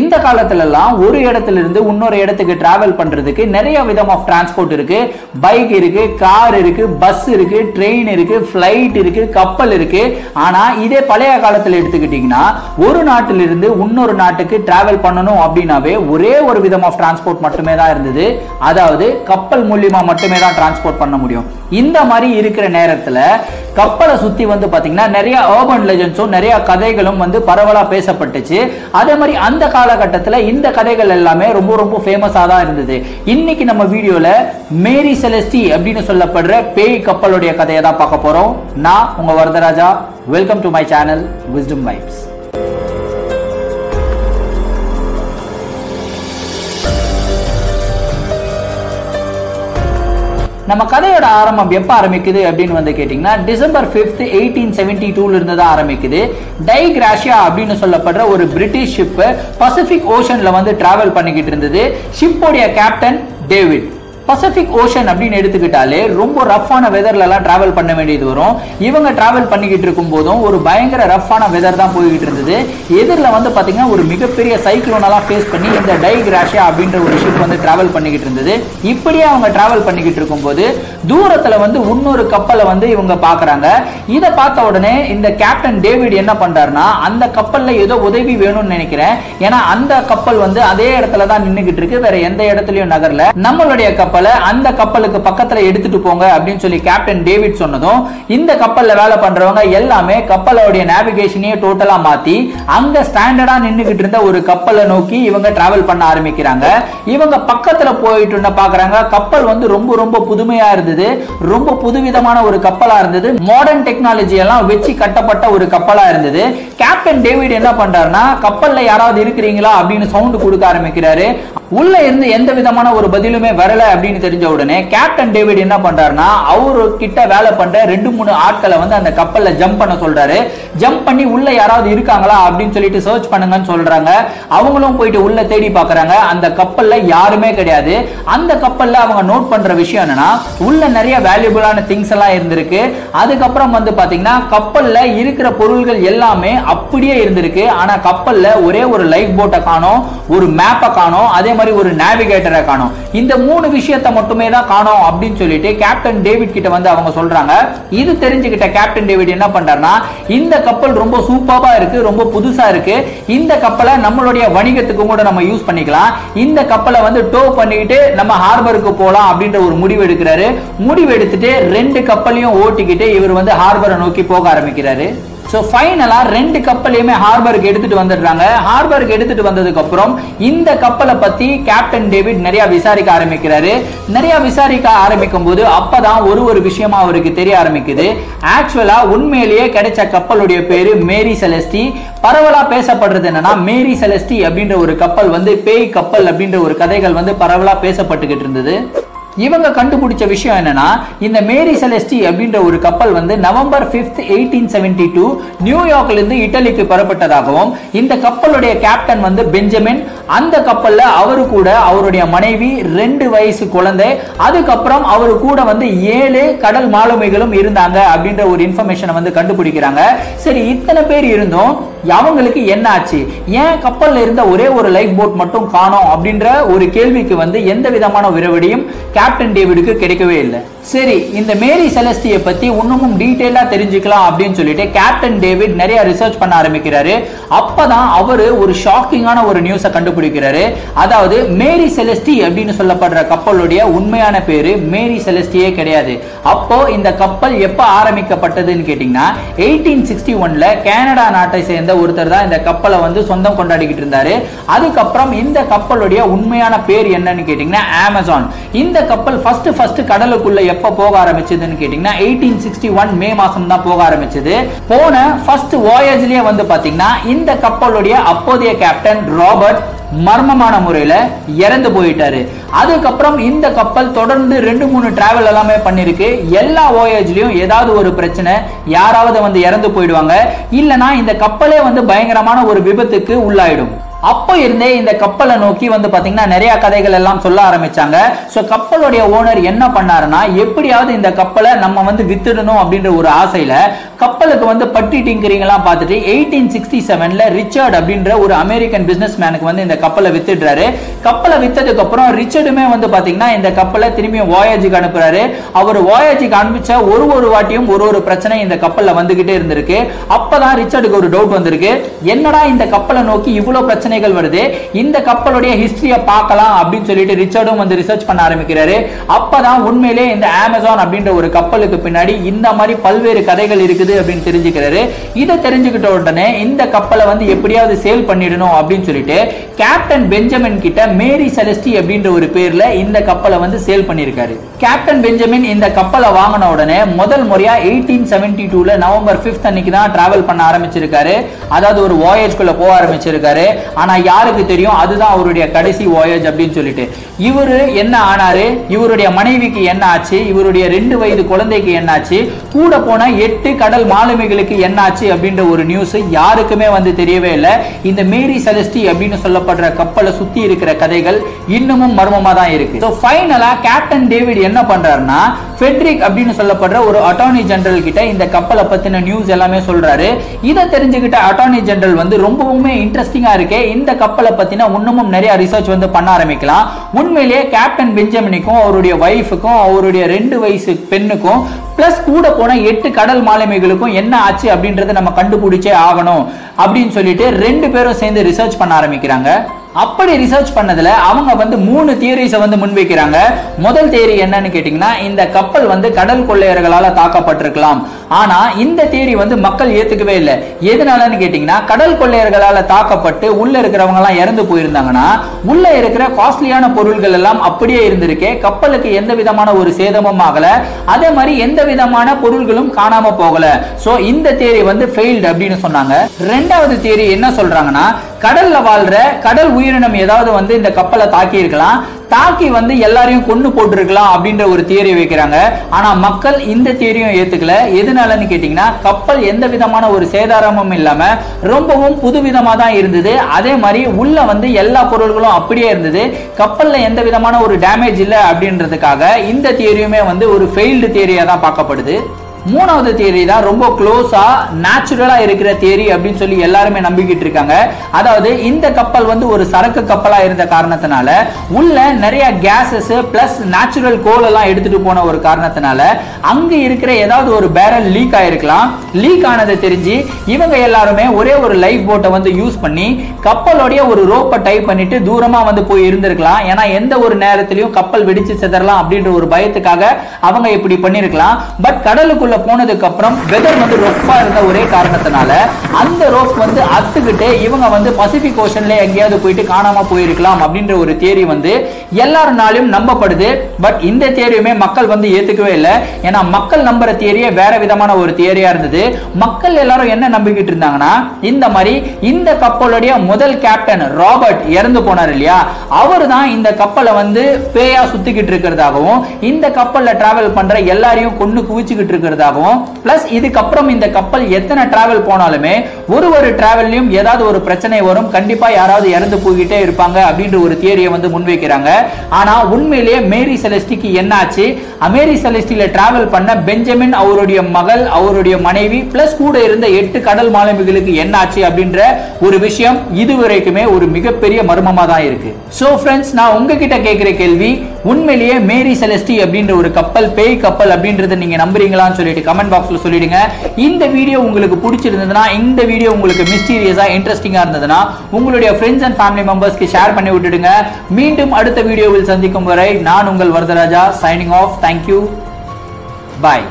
இந்த காலத்துலெல்லாம் ஒரு இடத்துல இருந்து இன்னொரு இடத்துக்கு டிராவல் பண்றதுக்கு நிறைய விதம் ஆஃப் டிரான்ஸ்போர்ட் இருக்கு. பைக் இருக்கு கார் இருக்கு பஸ் இருக்கு ட்ரெயின் இருக்கு ஃபிளைட் இருக்கு கப்பல் இருக்கு. ஆனா இதே பழைய காலத்துல எடுத்துக்கிட்டீங்கன்னா ஒரு நாட்டிலிருந்து இன்னொரு நாட்டுக்கு டிராவல் பண்ணணும் அப்படின்னாவே ஒரே ஒரு விதம் ஆஃப் டிரான்ஸ்போர்ட் மட்டுமே தான் இருந்தது. அதாவது கப்பல் மூலியமா மட்டுமே தான் டிரான்ஸ்போர்ட் பண்ண முடியும். இந்த மாதிரி இருக்கிற நேரத்துல கப்பலை சுத்தி வந்து பாத்தீங்கன்னா நிறைய அர்பன் லெஜன்ஸும் நிறைய கதைகளும் வந்து பரவலா பேசப்பட்டுச்சு. அதே மாதிரி அந்த காலகட்டத்துல இந்த கதைகள் எல்லாமே ரொம்ப ரொம்ப ஃபேமஸா தான் இருந்தது. இன்னைக்கு நம்ம வீடியோல மேரி செலஸ்டி அப்படின்னு சொல்லப்படுற பேய் கப்பலுடைய கதையை தான் பார்க்க போறோம். நான் உங்க Varadaraja. Welcome to my channel wisdom vibes நம்ம கதையோட ஆரம்பம் எப்ப ஆரம்பிக்குது அப்படின்னு வந்து கேட்டீங்கன்னா டிசம்பர் பிப்த் எயிட்டீன் செவன்டி டூல இருந்து தான் ஆரம்பிக்குது. டைகிராஷியா அப்படின்னு சொல்லப்படுற ஒரு பிரிட்டிஷ் ஷிப் பசிபிக் ஓஷன்ல வந்து டிராவல் பண்ணிக்கிட்டு இருந்தது. ஷிப்போடைய கேப்டன் டேவிட் பசிபிக் ஓஷன் அப்படின்னு எடுத்துக்கிட்டாலே ரொம்ப ரஃப்பான வெதர்ல எல்லாம் டிராவல் பண்ண வேண்டியது வரும். இவங்க டிராவல் பண்ணிக்கிட்டு இருக்கும் போதும் ஒரு பயங்கர ரஃப்பான வெதர் தான் போய்கிட்டு இருந்தது. எதிரில் வந்து பாத்தீங்கன்னா ஒரு மிகப்பெரிய சைக்ளோன் எல்லாம் ஃபேஸ் பண்ணி இந்த டைகிராஷியா அப்படின்ற ஒரு ஷிப் வந்து டிராவல் பண்ணிக்கிட்டு இருந்தது. இப்படியே அவங்க டிராவல் பண்ணிக்கிட்டு இருக்கும்போது தூரத்துல வந்து இன்னொரு கப்பலை வந்து இவங்க பாக்குறாங்க. இதை பார்த்த உடனே இந்த கேப்டன் டேவிட் என்ன பண்றாருன்னா அந்த கப்பல்ல ஏதோ உதவி வேணும்னு நினைக்கிறேன். ஏன்னா அந்த கப்பல் வந்து அதே இடத்துல தான் நின்னுகிட்டு இருக்கு. வேற எந்த இடத்துலயும் நகரல. நம்மளுடைய கப்பல் அந்த கப்பலுக்கு பக்கத்துல எடுத்துட்டு போங்க அப்படின்னு சொல்லி கேப்டன் டேவிட் சொன்னதும் இந்த கப்பல்ல வேலை பண்றவங்க எல்லாமே கப்பலோடைய நேவிகேஷனையே டோட்டலா மாத்தி அங்க ஸ்டாண்டர்டா நின்றுகிட்டு இருந்த ஒரு கப்பலை நோக்கி இவங்க டிராவல் பண்ண ஆரம்பிக்கிறாங்க. இவங்க பக்கத்துல போயிட்டு இருந்த பாக்குறாங்க கப்பல் வந்து ரொம்ப ரொம்ப புதுமையா இருந்தது ரொம்ப புதுவிதமான ஒரு கப்பலா இருந்தது மாடர்ன் டெக்னாலஜி எல்லாம் வச்சு கட்டப்பட்ட ஒரு கப்பலா இருந்தது. கேப்டன் டேவிட் என்ன பண்றாருன்னா கப்பல்ல யாராவது இருக்கிறீங்களா அப்படின்னு சவுண்ட் கொடுக்க ஆரம்பிக்கிறாரு. உள்ள இருந்து எந்த விதமான ஒரு பதிலுமே வரல அப்படின்னு தெரிஞ்ச உடனே கேப்டன் டேவிட் என்ன பண்றாருன்னா அவரு கிட்ட வேலை பண்ற ரெண்டு மூணு ஆட்களை வந்து அந்த கப்பல்ல ஜம்ப் பண்ண சொல்றாரு. ஜம்ப் பண்ணி உள்ள யாராவது இருக்காங்களா அப்படின்னு சொல்லிட்டு சர்ச் பண்ணுங்கன்னு சொல்றாங்க. அவங்களும் போயிட்டு உள்ள தேடி பாக்குறாங்க. அந்த கப்பல்ல யாருமே கிடையாது. அந்த கப்பல்ல அவங்க நோட் பண்ற விஷயம் என்னன்னா உள்ள நிறைய வேல்யூபிளான திங்ஸ் எல்லாம் இருந்திருக்கு. அதுக்கப்புறம் வந்து பாத்தீங்கன்னா கப்பல்ல இருக்கிற பொருள்கள் எல்லாமே அப்படியே இருந்திருக்கு. ஆனா கப்பல்ல ஒரே ஒரு லைஃப் போட்டை காணோம் ஒரு மேப்பை காணோம். அதே மாதிரி ஒரு நேவிகேட்டரை காணோம். இந்த மூணு விஷயத்த மட்டுமே தான் காணும் அப்படின்னு சொல்லிட்டு கேப்டன் டேவிட் கிட்ட வந்து அவங்க சொல்றாங்க. இது தெரிஞ்சுக்கிட்ட கேப்டன் டேவிட் என்ன பண்றாருன்னா இந்த கப்பல் ரொம்ப சூப்பராக இருக்கு ரொம்ப புதுசா இருக்கு. இந்த கப்பலை நம்மளுடைய வணிகத்துக்கு கூட நம்ம யூஸ் பண்ணிக்கலாம். இந்த கப்பலை வந்து டோ பண்ணிக்கிட்டு நம்ம ஹார்பருக்கு போகலாம் அப்படின்ற ஒரு முடிவு எடுக்கிறாரு. முடிவு எடுத்துட்டு ரெண்டு கப்பலையும் ஓட்டிக்கிட்டு இவர் வந்து ஹார்பரை நோக்கி போக ஆரம்பிக்கிறாரு. ஸோ ஃபைனலாக ரெண்டு கப்பலையுமே ஹார்பருக்கு எடுத்துட்டு வந்துடுறாங்க. ஹார்பருக்கு எடுத்துட்டு வந்ததுக்கு அப்புறம் இந்த கப்பலை பத்தி கேப்டன் டேவிட் நிறைய விசாரிக்க ஆரம்பிக்கிறாரு. நிறைய விசாரிக்க ஆரம்பிக்கும் போது அப்பதான் ஒரு ஒரு விஷயமா அவருக்கு தெரிய ஆரம்பிக்குது. ஆக்சுவலா உண்மையிலேயே கிடைச்ச கப்பலுடைய பேரு மேரி செலஸ்டி. பரவலா பேசப்படுறது என்னன்னா மேரி செலஸ்டி அப்படின்ற ஒரு கப்பல் வந்து பேய் கப்பல் அப்படின்ற ஒரு கதைகள் வந்து பரவலா பேசப்பட்டுக்கிட்டு இருந்தது. இவங்க கண்டுபிடிச்ச விஷயம் என்னன்னா இந்த மேரி செலஸ்டி அப்படின்ற ஒரு கப்பல் வந்து November fifth eighteen seventy two நியூயார்க்ல இருந்து இட்டலிக்கு புறப்பட்டதாகவும் இந்த கப்பலுடைய கேப்டன் வந்து பெஞ்சமின் அந்த கப்பல்ல அவரு கூட அவருடைய மனைவி ரெண்டு வயசு குழந்தை அதுக்கப்புறம் அவரு கூட வந்து ஏழு கடல் மாலுமிகளும் இருந்தாங்க அப்படின்ற ஒரு இன்ஃபர்மேஷனை வந்து கண்டுபிடிக்கிறாங்க. சரி இத்தனை பேர் இருந்தும் அவங்களுக்கு என்ன ஆச்சு? ஏன் கப்பல்ல இருந்த ஒரே ஒரு லைஃப் போட் மட்டும் காணோம் அப்படின்ற ஒரு கேள்விக்கு வந்து எந்த விதமான விரைவடியும் கேப்டன் டேவிடுக்கு கிடைக்கவே இல்லை. சரி இந்த மேரி செலஸ்டியை பத்தி இன்னமும் டீட்டெயிலா தெரிஞ்சுக்கலாம் அப்படின்னு சொல்லிட்டு கேப்டன் டேவிட் நிறைய ரிசர்ச் பண்ண ஆரம்பிக்கிறாரு. அப்பதான் அவரு ஒரு ஷாக்கிங்கான ஒரு நியூஸை கண்டுபிடிக்கிறாரு. அதாவது மேரி செலஸ்டி அப்படின்னு சொல்லப்படுற கப்பலுடைய உண்மையான பேரு மேரி செலஸ்டியே கிடையாது. அப்போ இந்த கப்பல் எப்ப ஆரம்பிக்கப்பட்டதுன்னு கேட்டீங்கன்னா எயிட்டீன் சிக்ஸ்டி ஒன்ல கனடா நாட்டை சேர்ந்த ஒருத்தர் தான் இந்த கப்பலை வந்து சொந்தம் கொண்டாடிக்கிட்டு இருந்தாரு. அதுக்கப்புறம் இந்த கப்பலுடைய உண்மையான பேர் என்னன்னு கேட்டீங்கன்னா அமேசான் இந்த கப்பல் ஃபர்ஸ்ட் ஃபர்ஸ்ட் கடலுக்குள்ள எப்ப போக ஆரம்பிச்சதுன்னு கேட்டீங்கன்னா எயிட்டீன் சிக்ஸ்டி ஒன் மே மாசம் தான் போக ஆரம்பிச்சது. போன ஃபர்ஸ்ட் வாயேஜ்லயே வந்து பாத்தீங்கன்னா இந்த கப்பலுடைய அப்போதைய கேப்டன் ராபர்ட் மர்மமான முறையில இறந்து போயிட்டாரு. அதுக்கப்புறம் இந்த கப்பல் தொடர்ந்து ரெண்டு மூணு டிராவல் எல்லாமே பண்ணிருக்கு. எல்லா voyageலயும் ஏதாவது ஒரு பிரச்சனை யாராவது வந்து இறந்து போயிடுவாங்க. இல்லனா இந்த கப்பலே வந்து பயங்கரமான ஒரு விபத்துக்கு உள்ளாயிடும். அப்போ இருந்தே இந்த கப்பலை நோக்கி வந்து பாத்தீங்கன்னா நிறைய கதைகள் எல்லாம் சொல்ல ஆரம்பிச்சாங்க. சோ கப்பலுடைய ஓனர் என்ன பண்ணாருன்னா எப்படியாவது இந்த கப்பலை நம்ம வந்து வித்துடணும் அப்படின்ற ஒரு ஆசையில கப்பலுக்கு வந்து பட்டி டிங்கரிங்லாம் பார்த்துட்டு எயிட்டீன் சிக்ஸ்டி செவன்ல ரிச்சர்ட் அப்படின்ற ஒரு அமெரிக்கன் பிசினஸ் மேனுக்கு வந்து இந்த கப்பலை வித்துடுறாரு. கப்பலை வித்ததுக்கு அப்புறம் ரிச்சர்டுமே வந்து பாத்தீங்கன்னா இந்த கப்பலை திரும்பியும் வாயேஜுக்கு அனுப்புறாரு. அவர் வாயேஜுக்கு அனுப்பிச்ச ஒரு ஒரு வாட்டியும் ஒரு ஒரு பிரச்சனை இந்த கப்பல்ல வந்துகிட்டே இருந்திருக்கு. அப்பதான் ரிச்சர்டுக்கு ஒரு டவுட் வந்திருக்கு. என்னடா இந்த கப்பலை நோக்கி இவ்வளவு பிரச்சனைகள் வருது. இந்த கப்பலுடைய ஹிஸ்டரியை பார்க்கலாம் அப்படின்னு சொல்லிட்டு ரிச்சர்டும் வந்து ரிசர்ச் பண்ண ஆரம்பிக்கிறாரு. அப்பதான் உண்மையிலே இந்த அமேசான் அப்படின்ற ஒரு கப்பலுக்கு பின்னாடி இந்த மாதிரி பல்வேறு கதைகள் இருக்குது அப்படின்னு தெரிஞ்சுக்கிறாரு. இதை தெரிஞ்சுக்கிட்ட உடனே இந்த கப்பலை வந்து எப்படியாவது சேல் பண்ணிடணும் அப்படின்னு சொல்லிட்டு கேப்டன் பெஞ்சமின் கிட்ட மேரி செலஸ்டி அப்படின்ற ஒரு பேர்ல இந்த கப்பலை வந்து சேல் பண்ணியிருக்காரு. கேப்டன் பெஞ்சமின் இந்த கப்பலை வாங்கின உடனே முதல் முறையா எயிட்டீன் செவன்டி டூல நவம்பர் பிப்த் அன்னைக்கு தான் டிராவல் பண்ண ஆரம்பிச்சிருக்காரு. அதாவது ஒரு வாயேஜ்குள்ள போக ஆரம்பிச்சிருக்காரு. ஆனா யாருக்கு தெரியும்? அதுதான் அவருடைய கடைசி வாயேஜ் அப்படின்னு சொல்லிட்டு. இவரு என்ன ஆனாரு? இவருடைய மனைவிக்கு என்ன ஆச்சு? இவருடைய ரெண்டு வயது குழந்தைக்கு என்ன ஆச்சு? கூட போன எட்டு கடல் மாலுமிகளுக்கு என்ன ஆச்சு அப்படின்ற ஒரு நியூஸ் யாருக்குமே வந்து தெரியவே இல்லை. இந்த மேரி செலஸ்டி அப்படின்னு சொல்லப்படுற கப்பலை சுத்தி இருக்கிற கதைகள் இன்னமும் மர்மமா தான் இருக்கு. ஸோ ஃபைனலா கேப்டன் டேவிட் என்ன பண்றாருன்னா ஃபெட்ரிக் அப்படின்னு சொல்லப்படுற ஒரு அட்டார்னி ஜெனரல் கிட்ட இந்த கப்பலை பத்தின நியூஸ் எல்லாமே சொல்றாரு. இதை தெரிஞ்சுக்கிட்ட அட்டார்னி ஜெனரல் வந்து ரொம்பவுமே இன்ட்ரெஸ்டிங்கா இருக்கே. இந்த கப்பலை பத்தின இன்னமும் நிறைய ரிசர்ச் வந்து பண்ண ஆரம்பிக்கலாம். உண்மையிலேயே கேப்டன் பெஞ்சமினிக்கும் அவருடைய ஒய்ஃபுக்கும் அவருடைய ரெண்டு வயசு பெண்ணுக்கும் பிளஸ் கூட போன எட்டு கடல் மாலுமிகளுக்கும் என்ன ஆச்சு அப்படின்றத நம்ம கண்டுபிடிச்சே ஆகணும் அப்படின்னு சொல்லிட்டு ரெண்டு பேரும் சேர்ந்து ரிசர்ச் பண்ண ஆரம்பிக்கிறாங்க. அப்படி ரிசர்ச் பண்ணதுல அவங்க வந்து மூணு தியரிஸை வந்து முன்வைக்கிறாங்க. முதல் தியரி என்னன்னு கேட்டீங்கன்னா இந்த கப்பல் வந்து கடல் கொள்ளையர்களால தாக்கப்பட்டிருக்கலாம். ஆனா இந்த தியரி வந்து மக்கள் ஏத்துக்கவே இல்லை. எதனாலன்னு கேட்டீங்கன்னா கடல் கொள்ளையர்களால தாக்கப்பட்டு உள்ள இருக்கிறவங்க எல்லாம் இறந்து போயிருந்தாங்கன்னா உள்ள இருக்கிற காஸ்ட்லியான பொருள்கள் எல்லாம் அப்படியே இருந்திருக்கே கப்பலுக்கு எந்த விதமான ஒரு சேதமும் ஆகல. அதே மாதிரி எந்த விதமான பொருள்களும் காணாம போகல. சோ இந்த தியரி வந்து ஃபெயில்டு அப்படின்னு சொன்னாங்க. ரெண்டாவது தியரி என்ன சொல்றாங்கன்னா கடல்ல வாழ்ற கடல் உயிரினம் ஏதாவது வந்து இந்த கப்பலை தாக்கி இருக்கலாம் தாக்கி வந்து எல்லாரையும் கொண்டு போட்டிருக்கலாம் அப்படின்ற ஒரு தியரி வைக்கிறாங்க. ஆனா மக்கள் இந்த தியரியும் ஏத்துக்கல. எதனாலன்னு கேட்டீங்கன்னா கப்பல் எந்த விதமான ஒரு சேதாரமும் இல்லாம ரொம்பவும் புதுவிதமா தான் இருந்தது. அதே மாதிரி உள்ள வந்து எல்லா பொருள்களும் அப்படியே இருந்தது. கப்பல்ல எந்த விதமான ஒரு டேமேஜ் இல்லை அப்படின்றதுக்காக இந்த தியரியுமே வந்து ஒரு ஃபெயில்டு தியரியா தான் பார்க்கப்படுது. மூணாவது தியரி தான் ரொம்ப க்ளோஸா நேச்சுரலா இருக்கிற தியரி அப்படின்னு சொல்லி எல்லாருமே நம்பிக்கிட்டு இருக்காங்க. அதாவது இந்த கப்பல் வந்து ஒரு சரக்கு கப்பலா இருந்த காரணத்தினால உள்ள நிறைய கேசஸ் பிளஸ் நேச்சுரல் கோல் எல்லாம் எடுத்துட்டு போன ஒரு காரணத்தினால அங்க இருக்கிற ஏதாவது ஒரு பேரல் லீக் ஆயிருக்கலாம். லீக் ஆனதை தெரிஞ்சு இவங்க எல்லாருமே ஒரே ஒரு லைஃப் போட்டை வந்து யூஸ் பண்ணி கப்பலோடைய ஒரு ரோப்பை டைப் பண்ணிட்டு தூரமா வந்து போய் இருந்திருக்கலாம். ஏன்னா எந்த ஒரு நேரத்திலையும் கப்பல் வெடிச்சு சிதறலாம் அப்படின்ற ஒரு பயத்துக்காக அவங்க இப்படி பண்ணிருக்கலாம். பட் கடலுக்குள்ள போனதுக்கு அப்புறம் வெதர் வந்து ரொப்பா இருந்த ஒரே காரணத்தினால அந்த ரோப் வந்து அத்துக்கிட்டு இவங்க வந்து பசிபிக் ஓஷன்ல எங்கேயாவது போயிட்டு காணாம போயிருக்கலாம் அப்படின்ற ஒரு தேரி வந்து எல்லாருனாலும் நம்பப்படுது. பட் இந்த தேரியுமே மக்கள் வந்து ஏத்துக்கவே இல்லை. ஏன்னா மக்கள் நம்புற தேரியே வேற விதமான ஒரு தேரியா இருந்தது. மக்கள் எல்லாரும் என்ன நம்பிக்கிட்டு இருந்தாங்கன்னா இந்த மாதிரி இந்த கப்பலுடைய முதல் கேப்டன் ராபர்ட் இறந்து போனார் இல்லையா? அவர் தான் இந்த கப்பலை வந்து பேயா சுத்திக்கிட்டு இருக்கிறதாகவும் இந்த கப்பல்ல டிராவல் பண்ற எல்லாரையும் கொண்டு குவிச்சுக்கிட்டு இருக்கிறதாகவும் பிளஸ் இதுக்கப்புறம் இந்த கப்பல் எத்தனை டிராவல் போனாலுமே ஒரு ஒரு டிராவல்லையும் ஏதாவது ஒரு பிரச்சனை வரும். கண்டிப்பா யாராவது இறந்து போய்கிட்டே இருப்பாங்க அப்படின்ற ஒரு தியரியை வந்து முன்வைக்கிறாங்க. ஆனா உண்மையிலேயே மேரி செலஸ்டிக்கு என்னாச்சு? அமேரி செலஸ்டியில டிராவல் பண்ண பெஞ்சமின் அவருடைய மகள் அவருடைய மனைவி பிளஸ் கூட இருந்த எட்டு கடல் மாலுமிகளுக்கு என்னாச்சு அப்படின்ற ஒரு விஷயம் இதுவரைக்குமே ஒரு மிகப்பெரிய மர்மமா தான் இருக்கு. சோ ஃப்ரெண்ட்ஸ் நான் உங்ககிட்ட கேட்கிற கேள்வி உண்மையிலேயே மேரி செலஸ்டி அப்படின்ற ஒரு கப்பல் பேய் கப்பல் அப்படின்றத நீங்க நம்புறீங்களான்னு சொல்லிட்டு கமெண்ட் பாக்ஸ்ல சொல்லிடுங்க. இந்த வீடியோ உங்களுக்கு பிடிச்சிருந்ததுன்னா இந்த வீடியோ உங்களுக்கு மிஸ்டீரியஸா இன்ட்ரெஸ்டிங்கா இருந்ததுன்னா உங்களுடைய ஃப்ரெண்ட்ஸ் அண்ட் ஃபேமிலி மெம்பர்ஸ்க்கு ஷேர் பண்ணி விட்டுடுங்க. மீண்டும் அடுத்த வீடியோவில் சந்திக்கும் வரை நான் உங்கள் Varadaraja signing off thank you bye